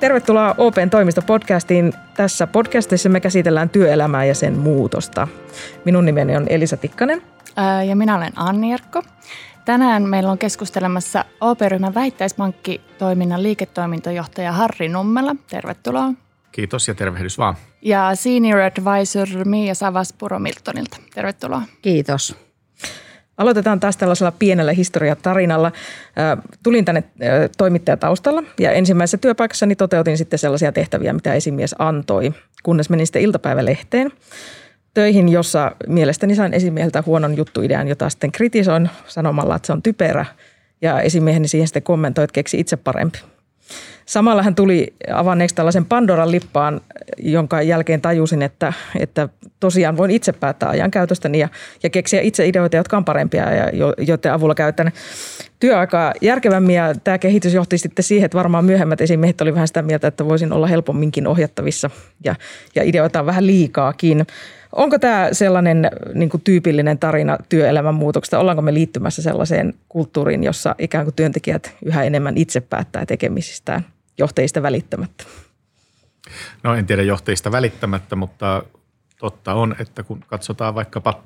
Tervetuloa Open toimistopodcastiin. Tässä podcastissa me käsitellään työelämää ja sen muutosta. Minun nimeni on Elisa Tikkanen. Ää, Ja minä olen Anni Jarkko. Tänään meillä on keskustelemassa OP-ryhmän vähittäispankkitoiminnan liiketoimintojohtaja Harri Nummela. Tervetuloa. Kiitos ja tervehdys vaan. Ja Senior Advisor Mia Savaspuro Miltonilta. Tervetuloa. Kiitos. Aloitetaan taas tällaisella pienellä historiatarinalla. Tulin tänne toimittajataustalla ja ensimmäisessä työpaikassani toteutin sitten sellaisia tehtäviä, mitä esimies antoi, kunnes menin sitten iltapäivälehteen töihin, jossa mielestäni sain esimieheltä huonon juttuidean, jota sitten kritisoin sanomalla, että se on typerä. Ja esimieheni siihen sitten kommentoi, että keksi itse parempi. Samalla hän tuli avanneeksi tällaisen Pandoran lippaan, jonka jälkeen tajusin, että, että tosiaan voin itse päättää ajan käytöstäni ja, ja keksiä itse ideoita, jotka on parempia ja jo, joiden avulla käytän työaikaa järkevämmin. Ja tämä kehitys johti sitten siihen, että varmaan myöhemmät esimiehet oli vähän sitä mieltä, että voisin olla helpomminkin ohjattavissa ja, ja ideoita on vähän liikaakin. Onko tämä sellainen niin kuin tyypillinen tarina työelämän muutoksesta? Ollaanko me liittymässä sellaiseen kulttuuriin, jossa ikään kuin työntekijät yhä enemmän itse päättää tekemisistään johtajista välittämättä? No en tiedä johtajista välittämättä, mutta totta on, että kun katsotaan vaikkapa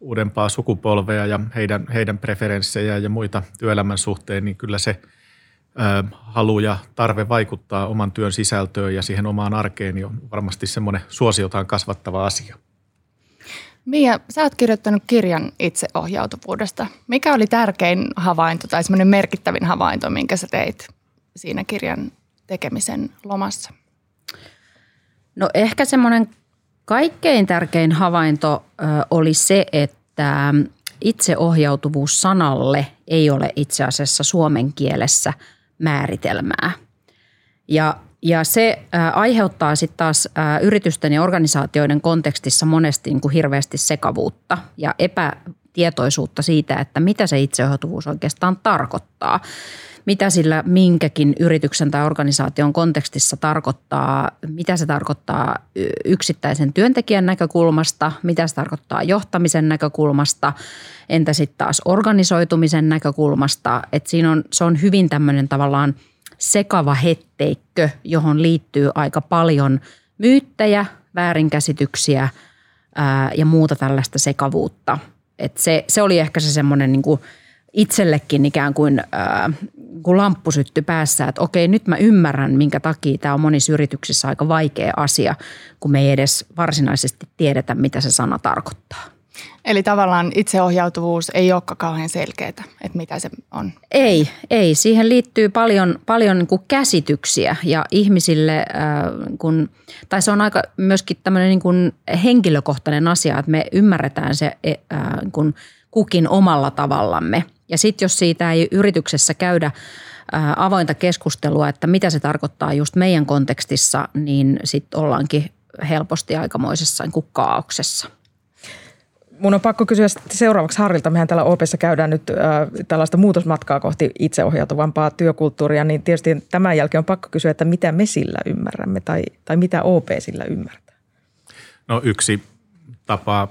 uudempaa sukupolvea ja heidän, heidän preferenssejä ja muita työelämän suhteen, niin kyllä se ö, halu ja tarve vaikuttaa oman työn sisältöön ja siihen omaan arkeen niin on varmasti semmoinen suosiotaan kasvattava asia. Mia, sä oot kirjoittanut kirjan itseohjautuvuudesta. Mikä oli tärkein havainto tai semmoinen merkittävin havainto, minkä sä teit siinä kirjan tekemisen lomassa? No ehkä semmoinen kaikkein tärkein havainto oli se, että itseohjautuvuus sanalle ei ole itse asiassa suomen kielessä määritelmää. Ja, ja se ä, aiheuttaa sitten taas ä, yritysten ja organisaatioiden kontekstissa monesti niin kuin hirveästi sekavuutta ja epätietoisuutta siitä, että mitä se itseohjautuvuus oikeastaan tarkoittaa mitä sillä minkäkin yrityksen tai organisaation kontekstissa tarkoittaa, mitä se tarkoittaa yksittäisen työntekijän näkökulmasta, mitä se tarkoittaa johtamisen näkökulmasta, entä sitten taas organisoitumisen näkökulmasta. että siinä on, se on hyvin tämmöinen tavallaan sekava hetteikkö, johon liittyy aika paljon myyttejä, väärinkäsityksiä ää, ja muuta tällaista sekavuutta. Et se, se oli ehkä se semmoinen niin itsellekin ikään kuin, äh, kun lamppu syttyi päässä, että okei, nyt mä ymmärrän, minkä takia tämä on monissa yrityksissä aika vaikea asia, kun me ei edes varsinaisesti tiedetä, mitä se sana tarkoittaa. Eli tavallaan itseohjautuvuus ei olekaan kauhean selkeää, että mitä se on. Ei, ei. Siihen liittyy paljon, paljon niin kuin käsityksiä ja ihmisille, äh, kun, tai se on aika myöskin tämmöinen niin kuin henkilökohtainen asia, että me ymmärretään se äh, kun kukin omalla tavallamme – ja sitten jos siitä ei yrityksessä käydä avointa keskustelua, että mitä se tarkoittaa just meidän kontekstissa, niin sitten ollaankin helposti aikamoisessa niin kaauksessa. Mun on pakko kysyä seuraavaksi Harrilta. Mehän täällä OPessa käydään nyt äh, tällaista muutosmatkaa kohti itseohjautuvampaa työkulttuuria, niin tietysti tämän jälkeen on pakko kysyä, että mitä me sillä ymmärrämme tai, tai mitä OP sillä ymmärtää? No yksi tapa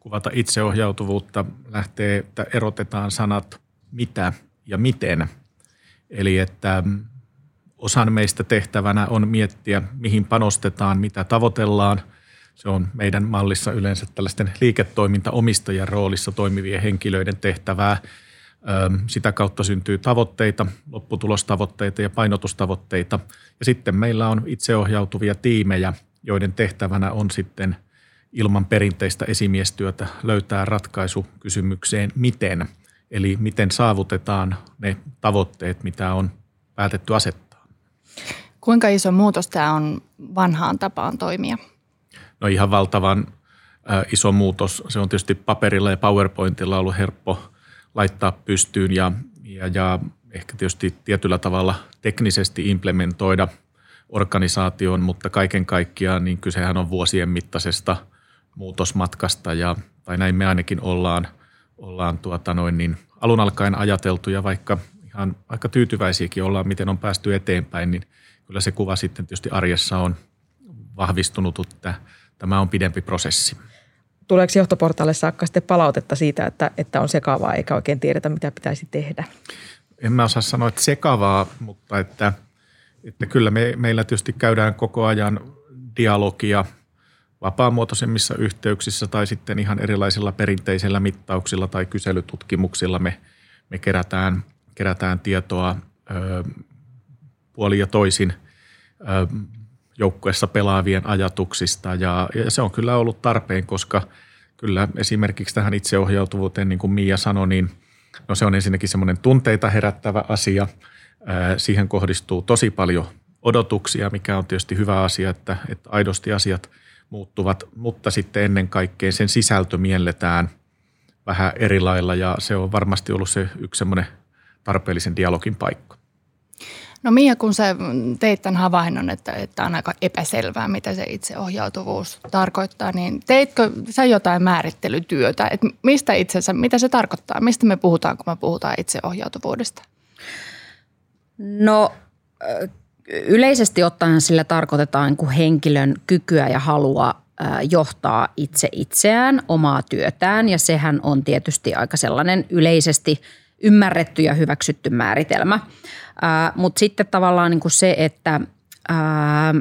kuvata itseohjautuvuutta lähtee, että erotetaan sanat mitä ja miten. Eli että osan meistä tehtävänä on miettiä, mihin panostetaan, mitä tavoitellaan. Se on meidän mallissa yleensä tällaisten liiketoimintaomistajan roolissa toimivien henkilöiden tehtävää. Sitä kautta syntyy tavoitteita, lopputulostavoitteita ja painotustavoitteita. Ja sitten meillä on itseohjautuvia tiimejä, joiden tehtävänä on sitten – ilman perinteistä esimiestyötä löytää ratkaisu kysymykseen miten, eli miten saavutetaan ne tavoitteet, mitä on päätetty asettaa. Kuinka iso muutos tämä on vanhaan tapaan toimia? No ihan valtavan iso muutos. Se on tietysti paperilla ja PowerPointilla ollut helppo laittaa pystyyn ja, ja, ja ehkä tietysti tietyllä tavalla teknisesti implementoida organisaation, mutta kaiken kaikkiaan niin kysehän on vuosien mittaisesta – muutosmatkasta ja, tai näin me ainakin ollaan, ollaan tuota noin niin alun alkaen ajateltu ja vaikka ihan aika tyytyväisiäkin ollaan, miten on päästy eteenpäin, niin kyllä se kuva sitten tietysti arjessa on vahvistunut, että tämä on pidempi prosessi. tuleeko johtoportaalle saakka sitten palautetta siitä, että, että on sekavaa eikä oikein tiedetä, mitä pitäisi tehdä? En mä osaa sanoa, että sekavaa, mutta että, että kyllä me, meillä tietysti käydään koko ajan dialogia vapaamuotoisemmissa yhteyksissä tai sitten ihan erilaisilla perinteisillä mittauksilla tai kyselytutkimuksilla me, me kerätään, kerätään tietoa ö, puoli ja toisin ö, joukkueessa pelaavien ajatuksista ja, ja se on kyllä ollut tarpeen, koska kyllä esimerkiksi tähän itseohjautuvuuteen, niin kuin Mia sanoi, niin no se on ensinnäkin semmoinen tunteita herättävä asia. Siihen kohdistuu tosi paljon odotuksia, mikä on tietysti hyvä asia, että, että aidosti asiat muuttuvat, mutta sitten ennen kaikkea sen sisältö mielletään vähän eri lailla ja se on varmasti ollut se yksi semmoinen tarpeellisen dialogin paikka. No Mia, kun sä teit tämän havainnon, että, että on aika epäselvää, mitä se itseohjautuvuus tarkoittaa, niin teitkö sä jotain määrittelytyötä? Että mistä itsensä, mitä se tarkoittaa? Mistä me puhutaan, kun me puhutaan itseohjautuvuudesta? No yleisesti ottaen sillä tarkoitetaan kuin henkilön kykyä ja halua johtaa itse itseään, omaa työtään ja sehän on tietysti aika sellainen yleisesti ymmärretty ja hyväksytty määritelmä. Mutta sitten tavallaan niin kuin se, että ää,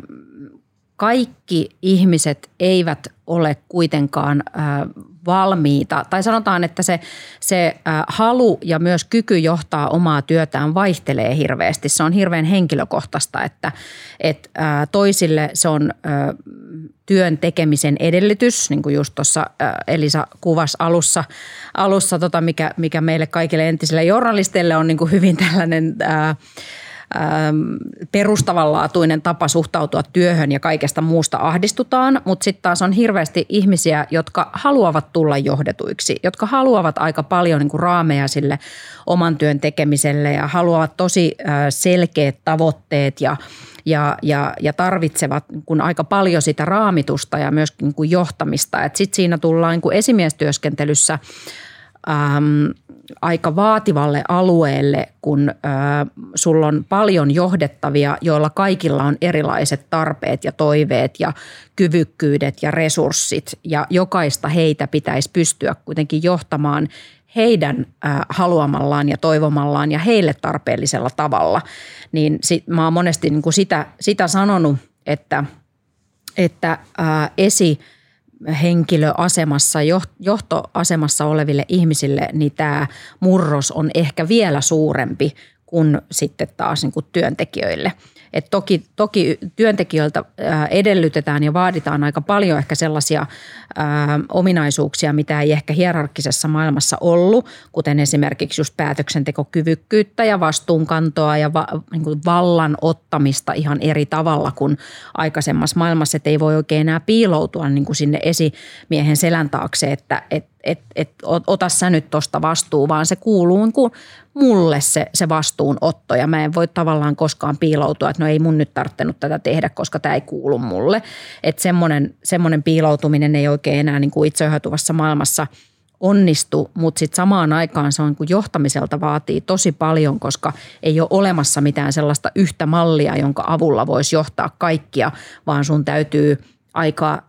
kaikki ihmiset eivät ole kuitenkaan ää, valmiita, tai sanotaan, että se, se halu ja myös kyky johtaa omaa työtään vaihtelee hirveästi. Se on hirveän henkilökohtaista, että et, ää, toisille se on työn tekemisen edellytys, niin kuin just tuossa Elisa kuvasi alussa, alussa tota, mikä, mikä meille kaikille entisille journalisteille on niin kuin hyvin tällainen ää, perustavanlaatuinen tapa suhtautua työhön ja kaikesta muusta ahdistutaan, mutta sitten taas on hirveästi ihmisiä, jotka haluavat tulla johdetuiksi, jotka haluavat aika paljon niin kuin raameja sille oman työn tekemiselle ja haluavat tosi selkeät tavoitteet ja ja, ja, ja tarvitsevat kun aika paljon sitä raamitusta ja myöskin niin johtamista. Sitten siinä tullaan niin kuin esimiestyöskentelyssä äm, aika vaativalle alueelle, kun ä, sulla on paljon johdettavia, joilla kaikilla on erilaiset tarpeet ja toiveet ja kyvykkyydet ja resurssit. Ja jokaista heitä pitäisi pystyä kuitenkin johtamaan heidän haluamallaan ja toivomallaan ja heille tarpeellisella tavalla. Niin sit, mä oon monesti niin kuin sitä, sitä sanonut, että, että äh, esi henkilöasemassa, johtoasemassa oleville ihmisille, niin tämä murros on ehkä vielä suurempi kuin sitten taas niin kuin työntekijöille. Et toki, toki työntekijöiltä edellytetään ja vaaditaan aika paljon ehkä sellaisia ää, ominaisuuksia, mitä ei ehkä hierarkkisessa maailmassa ollut, kuten esimerkiksi just päätöksentekokyvykkyyttä ja vastuunkantoa ja va, niin kuin vallan ottamista ihan eri tavalla kuin aikaisemmassa maailmassa, että ei voi oikein enää piiloutua niin kuin sinne esimiehen selän taakse, että et, et, et, ota sä nyt tuosta vastuu, vaan se kuuluu niin kuin mulle se, se vastuunotto ja mä en voi tavallaan koskaan piiloutua, että no ei mun nyt tarttenut tätä tehdä, koska tämä ei kuulu mulle. Että semmoinen, semmoinen piiloutuminen ei oikein enää niin kuin itseohjautuvassa maailmassa onnistu, mutta sitten samaan aikaan se on kun johtamiselta vaatii tosi paljon, koska ei ole olemassa mitään sellaista yhtä mallia, jonka avulla voisi johtaa kaikkia, vaan sun täytyy – aika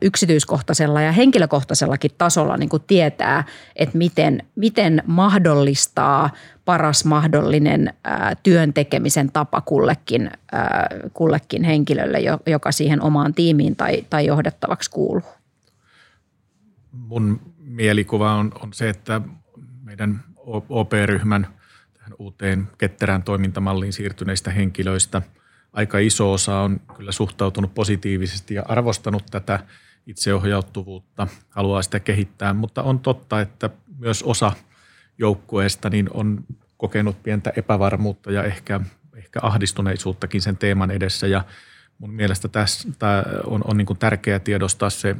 yksityiskohtaisella ja henkilökohtaisellakin tasolla niin kuin tietää, että miten, miten mahdollistaa paras mahdollinen ää, työn tekemisen tapa kullekin, kullekin henkilölle, joka siihen omaan tiimiin tai, tai johdettavaksi kuuluu. Mun mielikuva on, on se, että meidän OP-ryhmän tähän uuteen ketterään toimintamalliin siirtyneistä henkilöistä – aika iso osa on kyllä suhtautunut positiivisesti ja arvostanut tätä itseohjautuvuutta, haluaa sitä kehittää, mutta on totta, että myös osa joukkueesta niin on kokenut pientä epävarmuutta ja ehkä, ehkä ahdistuneisuuttakin sen teeman edessä. Ja mun mielestä tässä on, on niin tärkeää tiedostaa se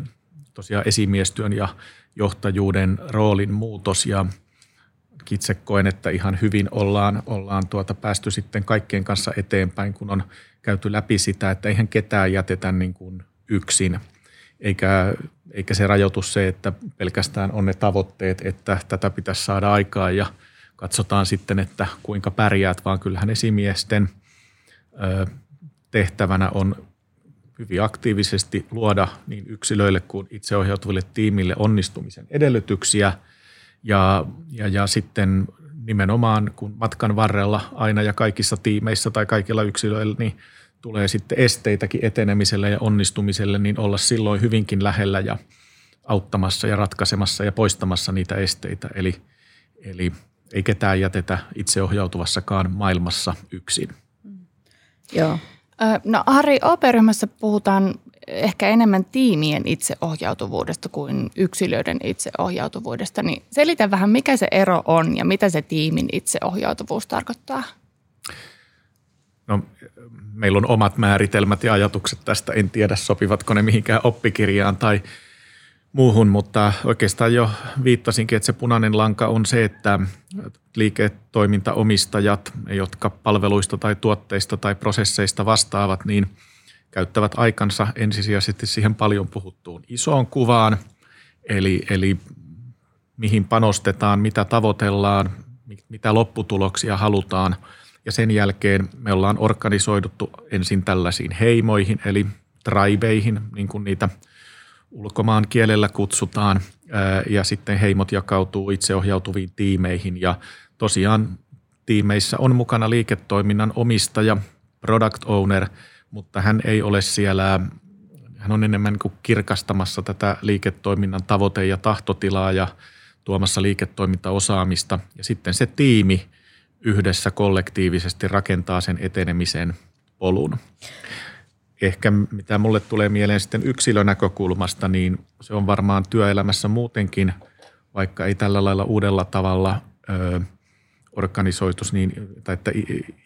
tosiaan esimiestyön ja johtajuuden roolin muutos ja itse koen, että ihan hyvin ollaan, ollaan tuota päästy sitten kaikkien kanssa eteenpäin, kun on käyty läpi sitä, että eihän ketään jätetä niin kuin yksin. Eikä, eikä se rajoitus se, että pelkästään on ne tavoitteet, että tätä pitäisi saada aikaa ja katsotaan sitten, että kuinka pärjäät, vaan kyllähän esimiesten tehtävänä on hyvin aktiivisesti luoda niin yksilöille kuin itseohjautuville tiimille onnistumisen edellytyksiä ja, ja, ja sitten nimenomaan kun matkan varrella aina ja kaikissa tiimeissä tai kaikilla yksilöillä niin tulee sitten esteitäkin etenemiselle ja onnistumiselle, niin olla silloin hyvinkin lähellä ja auttamassa ja ratkaisemassa ja poistamassa niitä esteitä. Eli, eli ei ketään jätetä itseohjautuvassakaan maailmassa yksin. Joo. No Harri, OP-ryhmässä puhutaan ehkä enemmän tiimien itseohjautuvuudesta kuin yksilöiden itseohjautuvuudesta. Niin selitä vähän, mikä se ero on ja mitä se tiimin itseohjautuvuus tarkoittaa. No, meillä on omat määritelmät ja ajatukset tästä. En tiedä, sopivatko ne mihinkään oppikirjaan tai muuhun, mutta oikeastaan jo viittasinkin, että se punainen lanka on se, että liiketoimintaomistajat, jotka palveluista tai tuotteista tai prosesseista vastaavat, niin käyttävät aikansa ensisijaisesti siihen paljon puhuttuun isoon kuvaan, eli, eli mihin panostetaan, mitä tavoitellaan, mitä lopputuloksia halutaan. Ja sen jälkeen me ollaan organisoiduttu ensin tällaisiin heimoihin, eli tribeihin, niin kuin niitä – ulkomaan kielellä kutsutaan ja sitten heimot jakautuu itseohjautuviin tiimeihin ja tosiaan tiimeissä on mukana liiketoiminnan omistaja, product owner, mutta hän ei ole siellä, hän on enemmän kuin kirkastamassa tätä liiketoiminnan tavoite- ja tahtotilaa ja tuomassa liiketoimintaosaamista. Ja sitten se tiimi yhdessä kollektiivisesti rakentaa sen etenemisen polun. Ehkä mitä mulle tulee mieleen sitten yksilönäkökulmasta, niin se on varmaan työelämässä muutenkin, vaikka ei tällä lailla uudella tavalla organisoitus, niin, tai että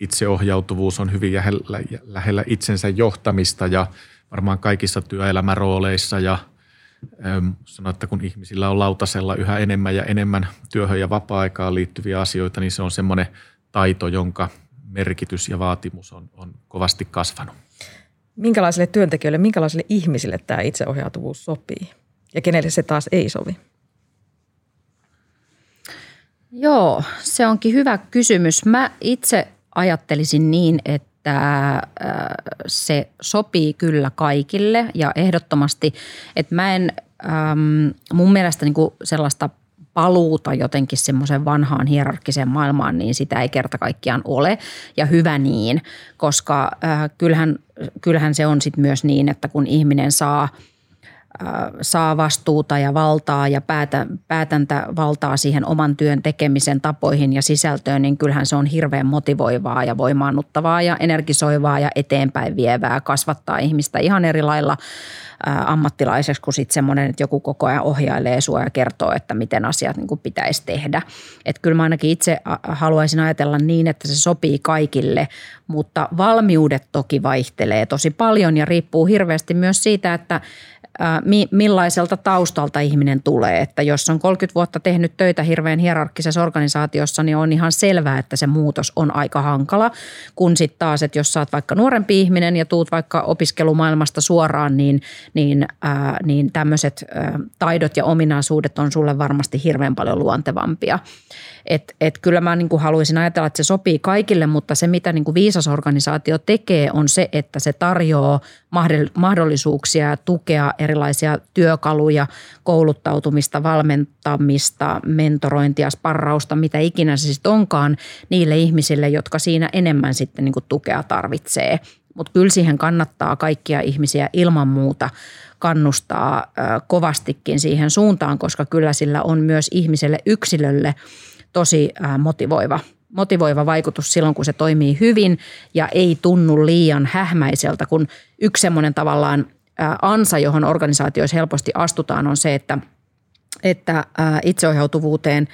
itseohjautuvuus on hyvin lähellä, lähellä itsensä johtamista ja varmaan kaikissa työelämärooleissa ja sanoa, että kun ihmisillä on lautasella yhä enemmän ja enemmän työhön ja vapaa-aikaan liittyviä asioita, niin se on semmoinen taito, jonka merkitys ja vaatimus on, on kovasti kasvanut minkälaisille työntekijöille, minkälaisille ihmisille tämä itseohjautuvuus sopii ja kenelle se taas ei sovi? Joo, se onkin hyvä kysymys. Mä itse ajattelisin niin, että äh, se sopii kyllä kaikille ja ehdottomasti, että mä en mun mielestä niin sellaista paluuta jotenkin semmoisen vanhaan hierarkkiseen maailmaan, niin sitä ei kerta kaikkiaan ole. Ja hyvä niin, koska äh, kyllähän, kyllähän se on sitten myös niin, että kun ihminen saa – saa vastuuta ja valtaa ja päätä, päätäntä valtaa siihen oman työn tekemisen tapoihin ja sisältöön, niin kyllähän se on hirveän motivoivaa ja voimaannuttavaa ja energisoivaa ja eteenpäin vievää, kasvattaa ihmistä ihan eri lailla ammattilaiseksi kuin sitten semmoinen, että joku koko ajan ohjailee sua ja kertoo, että miten asiat niin pitäisi tehdä. Että kyllä mä ainakin itse haluaisin ajatella niin, että se sopii kaikille, mutta valmiudet toki vaihtelee tosi paljon ja riippuu hirveästi myös siitä, että millaiselta taustalta ihminen tulee. Että jos on 30 vuotta tehnyt töitä hirveän hierarkkisessa organisaatiossa, niin on ihan selvää, että se muutos on aika hankala. Kun sitten taas, että jos oot vaikka nuorempi ihminen ja tuut vaikka opiskelumaailmasta suoraan, niin, niin, ää, niin tämmöiset taidot ja ominaisuudet on sulle varmasti hirveän paljon luontevampia. Et, et kyllä mä niin haluaisin ajatella, että se sopii kaikille, mutta se mitä niin viisas organisaatio tekee on se, että se tarjoaa mahdollisuuksia ja tukea erilaisia työkaluja, kouluttautumista, valmentamista, mentorointia, sparrausta, mitä ikinä se sitten onkaan niille ihmisille, jotka siinä enemmän sitten niin kuin tukea tarvitsee. Mutta kyllä siihen kannattaa kaikkia ihmisiä ilman muuta kannustaa kovastikin siihen suuntaan, koska kyllä sillä on myös ihmiselle yksilölle – tosi motivoiva, motivoiva vaikutus silloin, kun se toimii hyvin ja ei tunnu liian hähmäiseltä, kun yksi semmoinen tavallaan ansa, johon organisaatioissa helposti astutaan, on se, että, että itseohjautuvuuteen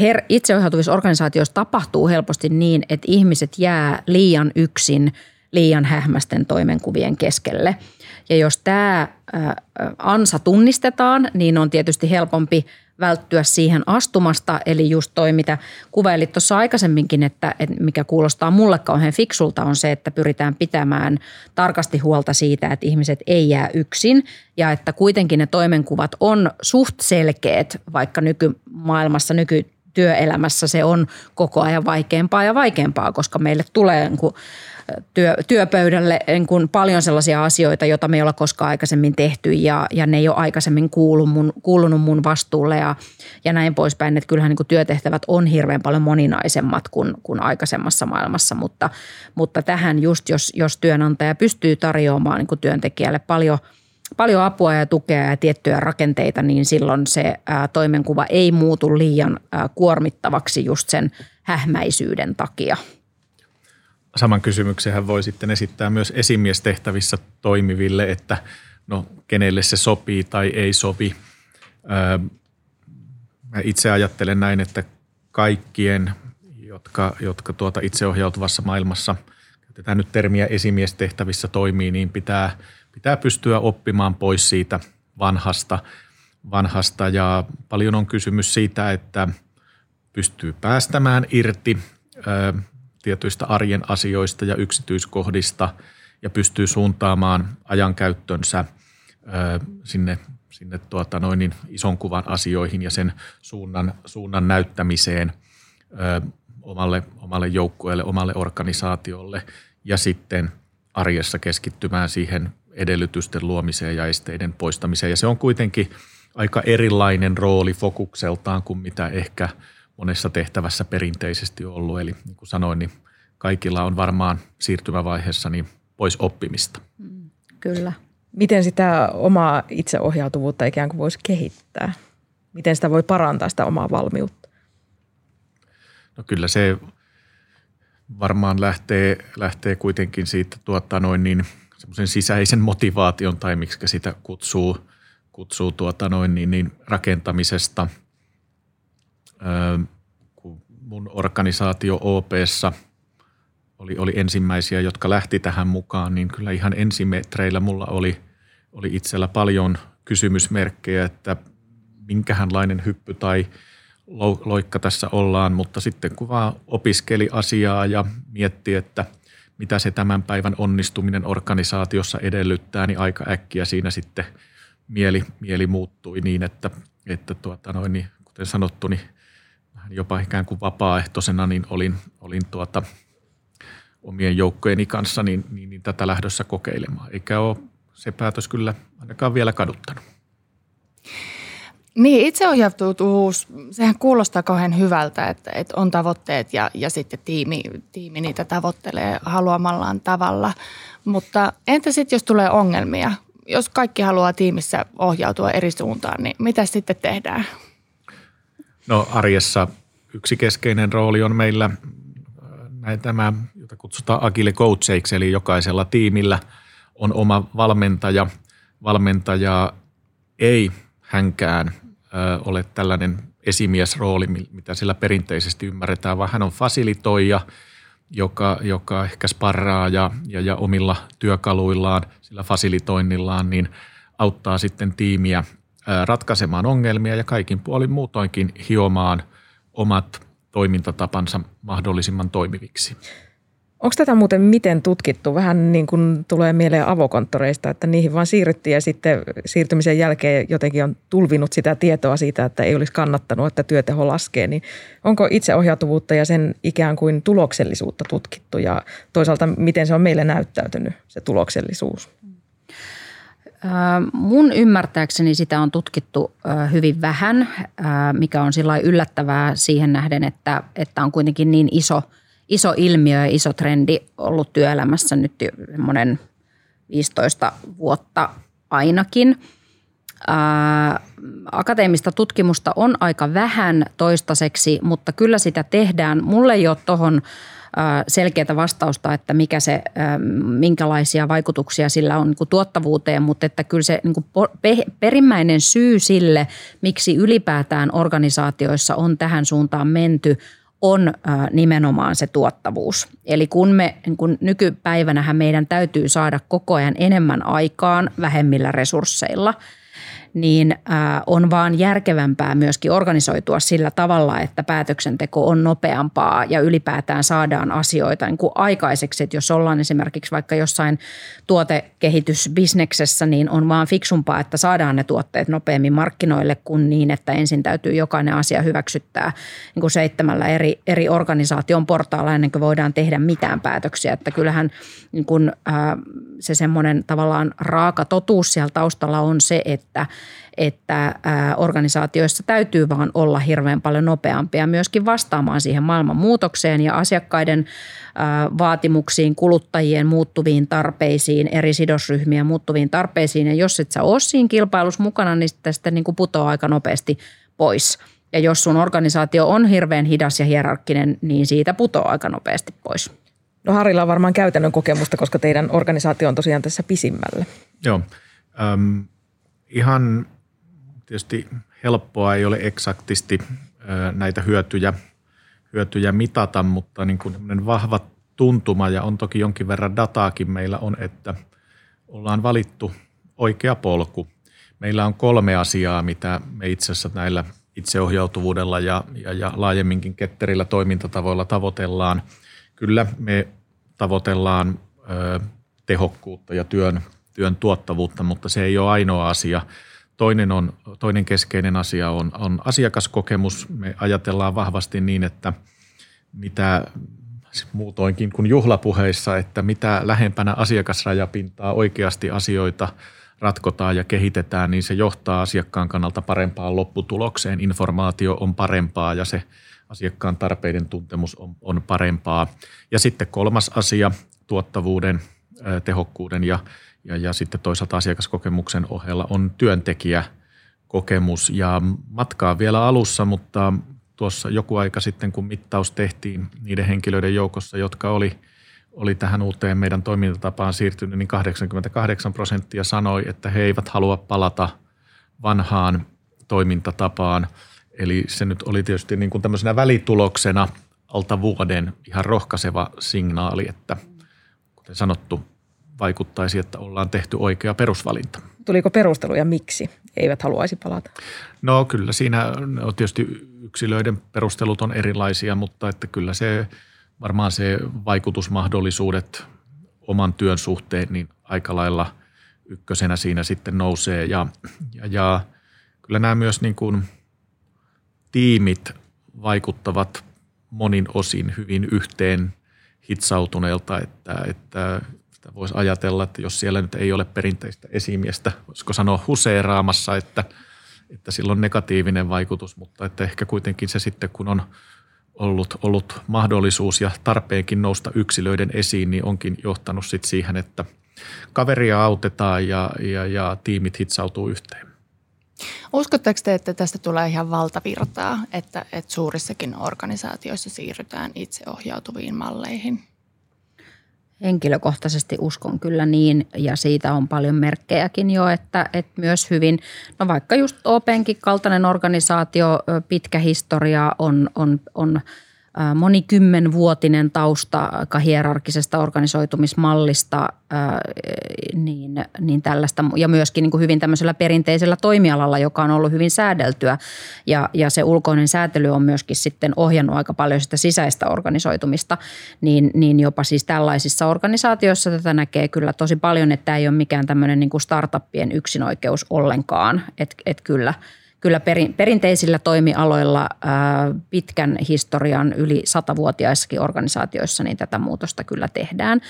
her, itseohjautuvissa organisaatioissa tapahtuu helposti niin, että ihmiset jää liian yksin liian hähmästen toimenkuvien keskelle. Ja jos tämä ansa tunnistetaan, niin on tietysti helpompi – välttyä siihen astumasta. Eli just toi, mitä kuvailit tuossa aikaisemminkin, että, että mikä kuulostaa mulle kauhean fiksulta on se, että pyritään pitämään tarkasti huolta siitä, että ihmiset ei jää yksin ja että kuitenkin ne toimenkuvat on suht selkeät, vaikka nykymaailmassa, nyky työelämässä se on koko ajan vaikeampaa ja vaikeampaa, koska meille tulee niin työ, työpöydälle niin kuin paljon sellaisia asioita, joita me ei olla koskaan aikaisemmin tehty ja, ja ne ei ole aikaisemmin kuulu mun, kuulunut mun vastuulle ja, ja näin poispäin. Että kyllähän niin kuin työtehtävät on hirveän paljon moninaisemmat kuin, kuin aikaisemmassa maailmassa, mutta, mutta tähän just jos, jos työnantaja pystyy tarjoamaan niin kuin työntekijälle paljon – paljon apua ja tukea ja tiettyjä rakenteita, niin silloin se toimenkuva ei muutu liian kuormittavaksi just sen hähmäisyyden takia. Saman kysymyksen voi sitten esittää myös esimiestehtävissä toimiville, että no kenelle se sopii tai ei sovi. Mä itse ajattelen näin, että kaikkien, jotka, jotka tuota itseohjautuvassa maailmassa, käytetään nyt termiä esimiestehtävissä toimii, niin pitää, pitää pystyä oppimaan pois siitä vanhasta, vanhasta ja paljon on kysymys siitä, että pystyy päästämään irti tietyistä arjen asioista ja yksityiskohdista ja pystyy suuntaamaan ajankäyttönsä sinne, sinne tuota noin niin ison kuvan asioihin ja sen suunnan, suunnan näyttämiseen omalle, omalle joukkueelle, omalle organisaatiolle ja sitten arjessa keskittymään siihen edellytysten luomiseen ja esteiden poistamiseen. Ja se on kuitenkin aika erilainen rooli fokukseltaan kuin mitä ehkä – monessa tehtävässä perinteisesti ollut. Eli niin kuin sanoin, niin kaikilla on varmaan siirtymävaiheessa niin pois oppimista. Mm, kyllä. Miten sitä omaa itseohjautuvuutta ikään kuin voisi kehittää? Miten sitä voi parantaa sitä omaa valmiutta? No kyllä se varmaan lähtee, lähtee kuitenkin siitä tuota noin niin, semmoisen sisäisen motivaation tai miksi sitä kutsuu, kutsuu tuota noin niin, niin rakentamisesta – kun mun organisaatio OPssa oli, oli ensimmäisiä, jotka lähti tähän mukaan, niin kyllä ihan ensimetreillä mulla oli, oli itsellä paljon kysymysmerkkejä, että minkähänlainen hyppy tai loikka tässä ollaan, mutta sitten kun vaan opiskeli asiaa ja mietti, että mitä se tämän päivän onnistuminen organisaatiossa edellyttää, niin aika äkkiä siinä sitten mieli, mieli muuttui niin, että, että tuota noin, niin, kuten sanottu, niin jopa ikään kuin vapaaehtoisena, niin olin, olin tuota, omien joukkojeni kanssa niin, niin, niin tätä lähdössä kokeilemaan. Eikä ole se päätös kyllä ainakaan vielä kaduttanut. Niin, itseohjautuvuus, sehän kuulostaa kauhean hyvältä, että, että on tavoitteet ja, ja sitten tiimi, tiimi niitä tavoittelee haluamallaan tavalla. Mutta entä sitten, jos tulee ongelmia? Jos kaikki haluaa tiimissä ohjautua eri suuntaan, niin mitä sitten tehdään? No arjessa yksi keskeinen rooli on meillä äh, näin tämä, jota kutsutaan agile coacheiksi, eli jokaisella tiimillä on oma valmentaja. Valmentaja ei hänkään äh, ole tällainen esimiesrooli, mitä sillä perinteisesti ymmärretään, vaan hän on fasilitoija, joka, joka ehkä sparraa ja, ja, ja omilla työkaluillaan, sillä fasilitoinnillaan, niin auttaa sitten tiimiä ratkaisemaan ongelmia ja kaikin puolin muutoinkin hiomaan omat toimintatapansa mahdollisimman toimiviksi. Onko tätä muuten miten tutkittu? Vähän niin kuin tulee mieleen avokonttoreista, että niihin vaan siirryttiin ja sitten siirtymisen jälkeen jotenkin on tulvinut sitä tietoa siitä, että ei olisi kannattanut, että työteho laskee. Niin onko itseohjautuvuutta ja sen ikään kuin tuloksellisuutta tutkittu ja toisaalta miten se on meille näyttäytynyt, se tuloksellisuus? Mun ymmärtääkseni sitä on tutkittu hyvin vähän, mikä on sillä yllättävää siihen nähden, että, että on kuitenkin niin iso, iso ilmiö ja iso trendi ollut työelämässä nyt monen 15 vuotta ainakin. Akateemista tutkimusta on aika vähän toistaiseksi, mutta kyllä sitä tehdään. Mulle ei ole tuohon selkeää vastausta, että mikä se, minkälaisia vaikutuksia sillä on niin tuottavuuteen, mutta että kyllä se niin perimmäinen syy sille, miksi ylipäätään organisaatioissa on tähän suuntaan menty, on nimenomaan se tuottavuus. Eli kun me kun nykypäivänähän meidän täytyy saada koko ajan enemmän aikaan vähemmillä resursseilla – niin on vaan järkevämpää myöskin organisoitua sillä tavalla, että päätöksenteko on nopeampaa ja ylipäätään saadaan asioita niin kuin aikaiseksi. Että jos ollaan esimerkiksi vaikka jossain tuotekehitysbisneksessä, niin on vaan fiksumpaa, että saadaan ne tuotteet nopeammin markkinoille kuin niin, että ensin täytyy jokainen asia hyväksyttää niin kuin seitsemällä eri, eri organisaation portaalla ennen kuin voidaan tehdä mitään päätöksiä. Että kyllähän niin kuin, se semmoinen tavallaan raaka totuus siellä taustalla on se, että, että organisaatioissa täytyy vaan olla hirveän paljon nopeampia myöskin vastaamaan siihen maailman muutokseen ja asiakkaiden vaatimuksiin, kuluttajien muuttuviin tarpeisiin, eri sidosryhmien muuttuviin tarpeisiin. Ja jos et sä ole siinä kilpailussa mukana, niin sitten, sitten niin kuin putoaa aika nopeasti pois. Ja jos sun organisaatio on hirveän hidas ja hierarkkinen, niin siitä putoaa aika nopeasti pois. No Harilla on varmaan käytännön kokemusta, koska teidän organisaatio on tosiaan tässä pisimmällä. Joo. Ähm, ihan tietysti helppoa ei ole eksaktisti näitä hyötyjä, hyötyjä mitata, mutta niin kuin vahva tuntuma ja on toki jonkin verran dataakin meillä on, että ollaan valittu oikea polku. Meillä on kolme asiaa, mitä me itse asiassa näillä itseohjautuvuudella ja, ja, ja laajemminkin ketterillä toimintatavoilla tavoitellaan. Kyllä me tavoitellaan ö, tehokkuutta ja työn, työn tuottavuutta, mutta se ei ole ainoa asia. Toinen, on, toinen keskeinen asia on, on asiakaskokemus. Me ajatellaan vahvasti niin, että mitä muutoinkin kuin juhlapuheissa, että mitä lähempänä asiakasrajapintaa oikeasti asioita ratkotaan ja kehitetään, niin se johtaa asiakkaan kannalta parempaan lopputulokseen. Informaatio on parempaa ja se asiakkaan tarpeiden tuntemus on, on parempaa. Ja sitten kolmas asia tuottavuuden, tehokkuuden ja, ja, ja sitten toisaalta asiakaskokemuksen ohella on työntekijäkokemus. Ja matkaa vielä alussa, mutta tuossa joku aika sitten, kun mittaus tehtiin niiden henkilöiden joukossa, jotka oli, oli tähän uuteen meidän toimintatapaan siirtynyt, niin 88 prosenttia sanoi, että he eivät halua palata vanhaan toimintatapaan – Eli se nyt oli tietysti niin kuin tämmöisenä välituloksena alta vuoden ihan rohkaiseva signaali, että kuten sanottu, vaikuttaisi, että ollaan tehty oikea perusvalinta. Tuliko perusteluja miksi eivät haluaisi palata? No kyllä siinä on tietysti yksilöiden perustelut on erilaisia, mutta että kyllä se varmaan se vaikutusmahdollisuudet oman työn suhteen niin aika lailla ykkösenä siinä sitten nousee ja, ja, ja kyllä nämä myös niin kuin – tiimit vaikuttavat monin osin hyvin yhteen hitsautuneelta, että, että sitä voisi ajatella, että jos siellä nyt ei ole perinteistä esimiestä, voisiko sanoa huseeraamassa, että, että sillä on negatiivinen vaikutus, mutta että ehkä kuitenkin se sitten, kun on ollut, ollut mahdollisuus ja tarpeenkin nousta yksilöiden esiin, niin onkin johtanut sitten siihen, että kaveria autetaan ja, ja, ja tiimit hitsautuu yhteen. Uskotteko te, että tästä tulee ihan valtavirtaa, että, että suurissakin organisaatioissa siirrytään itseohjautuviin malleihin? Henkilökohtaisesti uskon kyllä niin, ja siitä on paljon merkkejäkin jo, että, että myös hyvin, no vaikka just Openkin kaltainen organisaatio, pitkä historia on, on, on – monikymmenvuotinen tausta hierarkisesta organisoitumismallista niin, niin tällaista, ja myöskin niin kuin hyvin tämmöisellä perinteisellä toimialalla, joka on ollut hyvin säädeltyä. Ja, ja se ulkoinen säätely on myöskin sitten ohjannut aika paljon sitä sisäistä organisoitumista, niin, niin jopa siis tällaisissa organisaatioissa tätä näkee kyllä tosi paljon, että tämä ei ole mikään tämmöinen niin kuin startuppien yksinoikeus ollenkaan, että et kyllä – kyllä perin, perinteisillä toimialoilla pitkän historian yli satavuotiaissakin organisaatioissa niin tätä muutosta kyllä tehdään.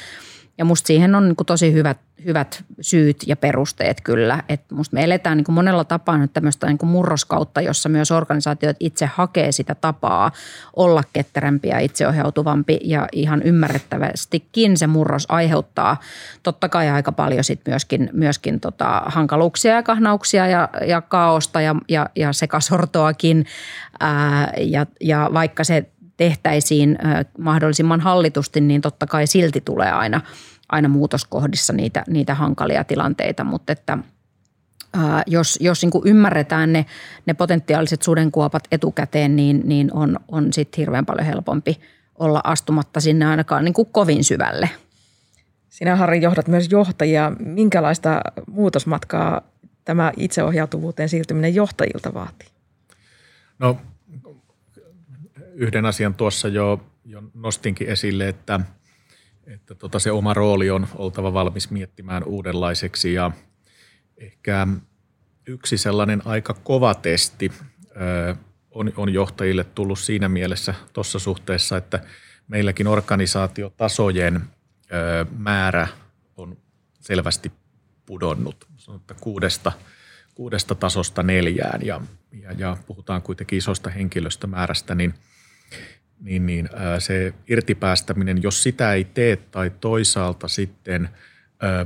Ja musta siihen on niin tosi hyvät, hyvät syyt ja perusteet kyllä. Että musta me eletään niin monella tapaa nyt tämmöistä niin murroskautta, jossa myös organisaatiot itse hakee sitä tapaa olla ketterämpi ja itseohjautuvampi. Ja ihan ymmärrettävästikin se murros aiheuttaa totta kai aika paljon sit myöskin, myöskin tota hankaluuksia ja kahnauksia ja, ja kaaosta ja, ja, ja sekasortoakin. Ää, ja, ja vaikka se tehtäisiin mahdollisimman hallitusti, niin totta kai silti tulee aina, aina muutoskohdissa niitä, niitä hankalia tilanteita, mutta että jos, jos niin ymmärretään ne, ne potentiaaliset sudenkuopat etukäteen, niin, niin on, on sitten hirveän paljon helpompi olla astumatta sinne ainakaan niin kuin kovin syvälle. Sinä Harri johdat myös johtajia. Minkälaista muutosmatkaa tämä itseohjautuvuuteen siirtyminen johtajilta vaatii? No yhden asian tuossa jo, jo nostinkin esille, että, että tota se oma rooli on oltava valmis miettimään uudenlaiseksi ja ehkä yksi sellainen aika kova testi on, on johtajille tullut siinä mielessä tuossa suhteessa, että meilläkin organisaatiotasojen määrä on selvästi pudonnut. Sanotaan kuudesta, kuudesta tasosta neljään ja, ja, ja puhutaan kuitenkin isosta henkilöstömäärästä, niin, niin, niin se irtipäästäminen, jos sitä ei tee tai toisaalta sitten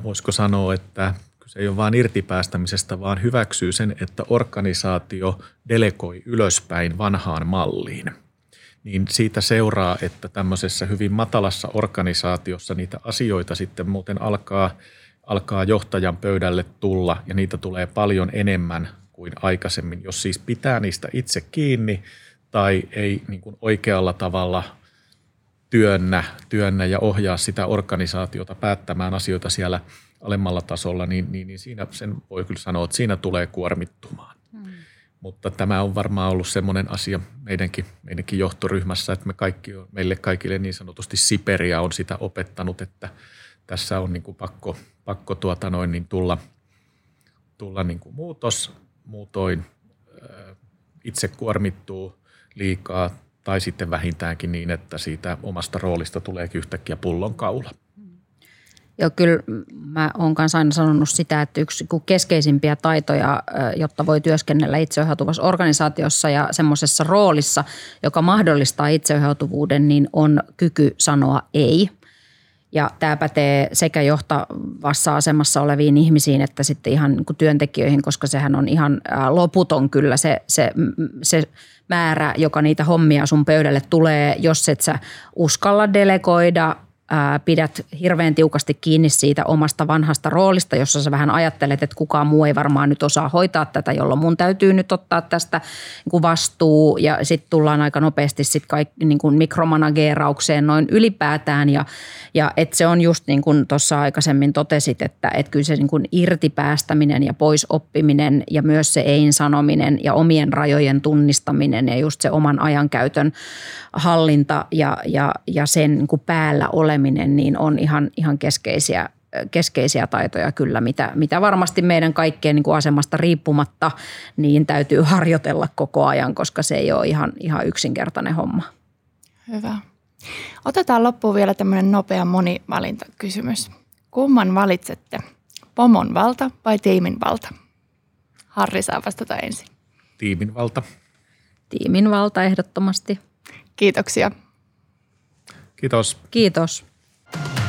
voisiko sanoa, että se ei ole vain irtipäästämisestä, vaan hyväksyy sen, että organisaatio delegoi ylöspäin vanhaan malliin. Niin siitä seuraa, että tämmöisessä hyvin matalassa organisaatiossa niitä asioita sitten muuten alkaa, alkaa johtajan pöydälle tulla ja niitä tulee paljon enemmän kuin aikaisemmin, jos siis pitää niistä itse kiinni tai ei niin kuin oikealla tavalla työnnä, työnnä ja ohjaa sitä organisaatiota päättämään asioita siellä – alemmalla tasolla, niin, niin, niin siinä sen voi kyllä sanoa, että siinä tulee kuormittumaan. Hmm. Mutta tämä on varmaan ollut semmoinen asia meidänkin, meidänkin johtoryhmässä, että me kaikki, meille kaikille niin sanotusti Siperia on sitä opettanut, että tässä on niin kuin pakko, pakko tuota noin, niin tulla, tulla niin kuin muutos, muutoin itse kuormittuu liikaa tai sitten vähintäänkin niin, että siitä omasta roolista tulee yhtäkkiä pullonkaula. Ja kyllä mä oon kanssa aina sanonut sitä, että yksi keskeisimpiä taitoja, jotta voi työskennellä itseohjautuvassa organisaatiossa ja semmoisessa roolissa, joka mahdollistaa itseohjautuvuuden, niin on kyky sanoa ei. Ja tämä pätee sekä johtavassa asemassa oleviin ihmisiin että sitten ihan niin työntekijöihin, koska sehän on ihan loputon kyllä se, se, se määrä, joka niitä hommia sun pöydälle tulee, jos et sä uskalla delegoida – pidät hirveän tiukasti kiinni siitä omasta vanhasta roolista, jossa sä vähän ajattelet, että kukaan muu ei varmaan nyt osaa hoitaa tätä, jolloin mun täytyy nyt ottaa tästä niin vastuu. Ja sitten tullaan aika nopeasti sit kaikki niin kuin mikromanageeraukseen noin ylipäätään. Ja, ja että se on just niin kuin tuossa aikaisemmin totesit, että, että kyllä se niin kuin irtipäästäminen ja pois oppiminen ja myös se ein sanominen ja omien rajojen tunnistaminen ja just se oman ajankäytön hallinta ja, ja, ja sen niin kuin päällä oleminen niin on ihan, ihan keskeisiä keskeisiä taitoja kyllä, mitä, mitä varmasti meidän kaikkien niin kuin asemasta riippumatta niin täytyy harjoitella koko ajan, koska se ei ole ihan, ihan yksinkertainen homma. Hyvä. Otetaan loppuun vielä tämmöinen nopea monivalintakysymys. Kumman valitsette? Pomon valta vai tiimin valta? Harri saa vastata ensin. Tiimin valta. Tiimin valta ehdottomasti. Kiitoksia. Kiitos. Kiitos. Bye.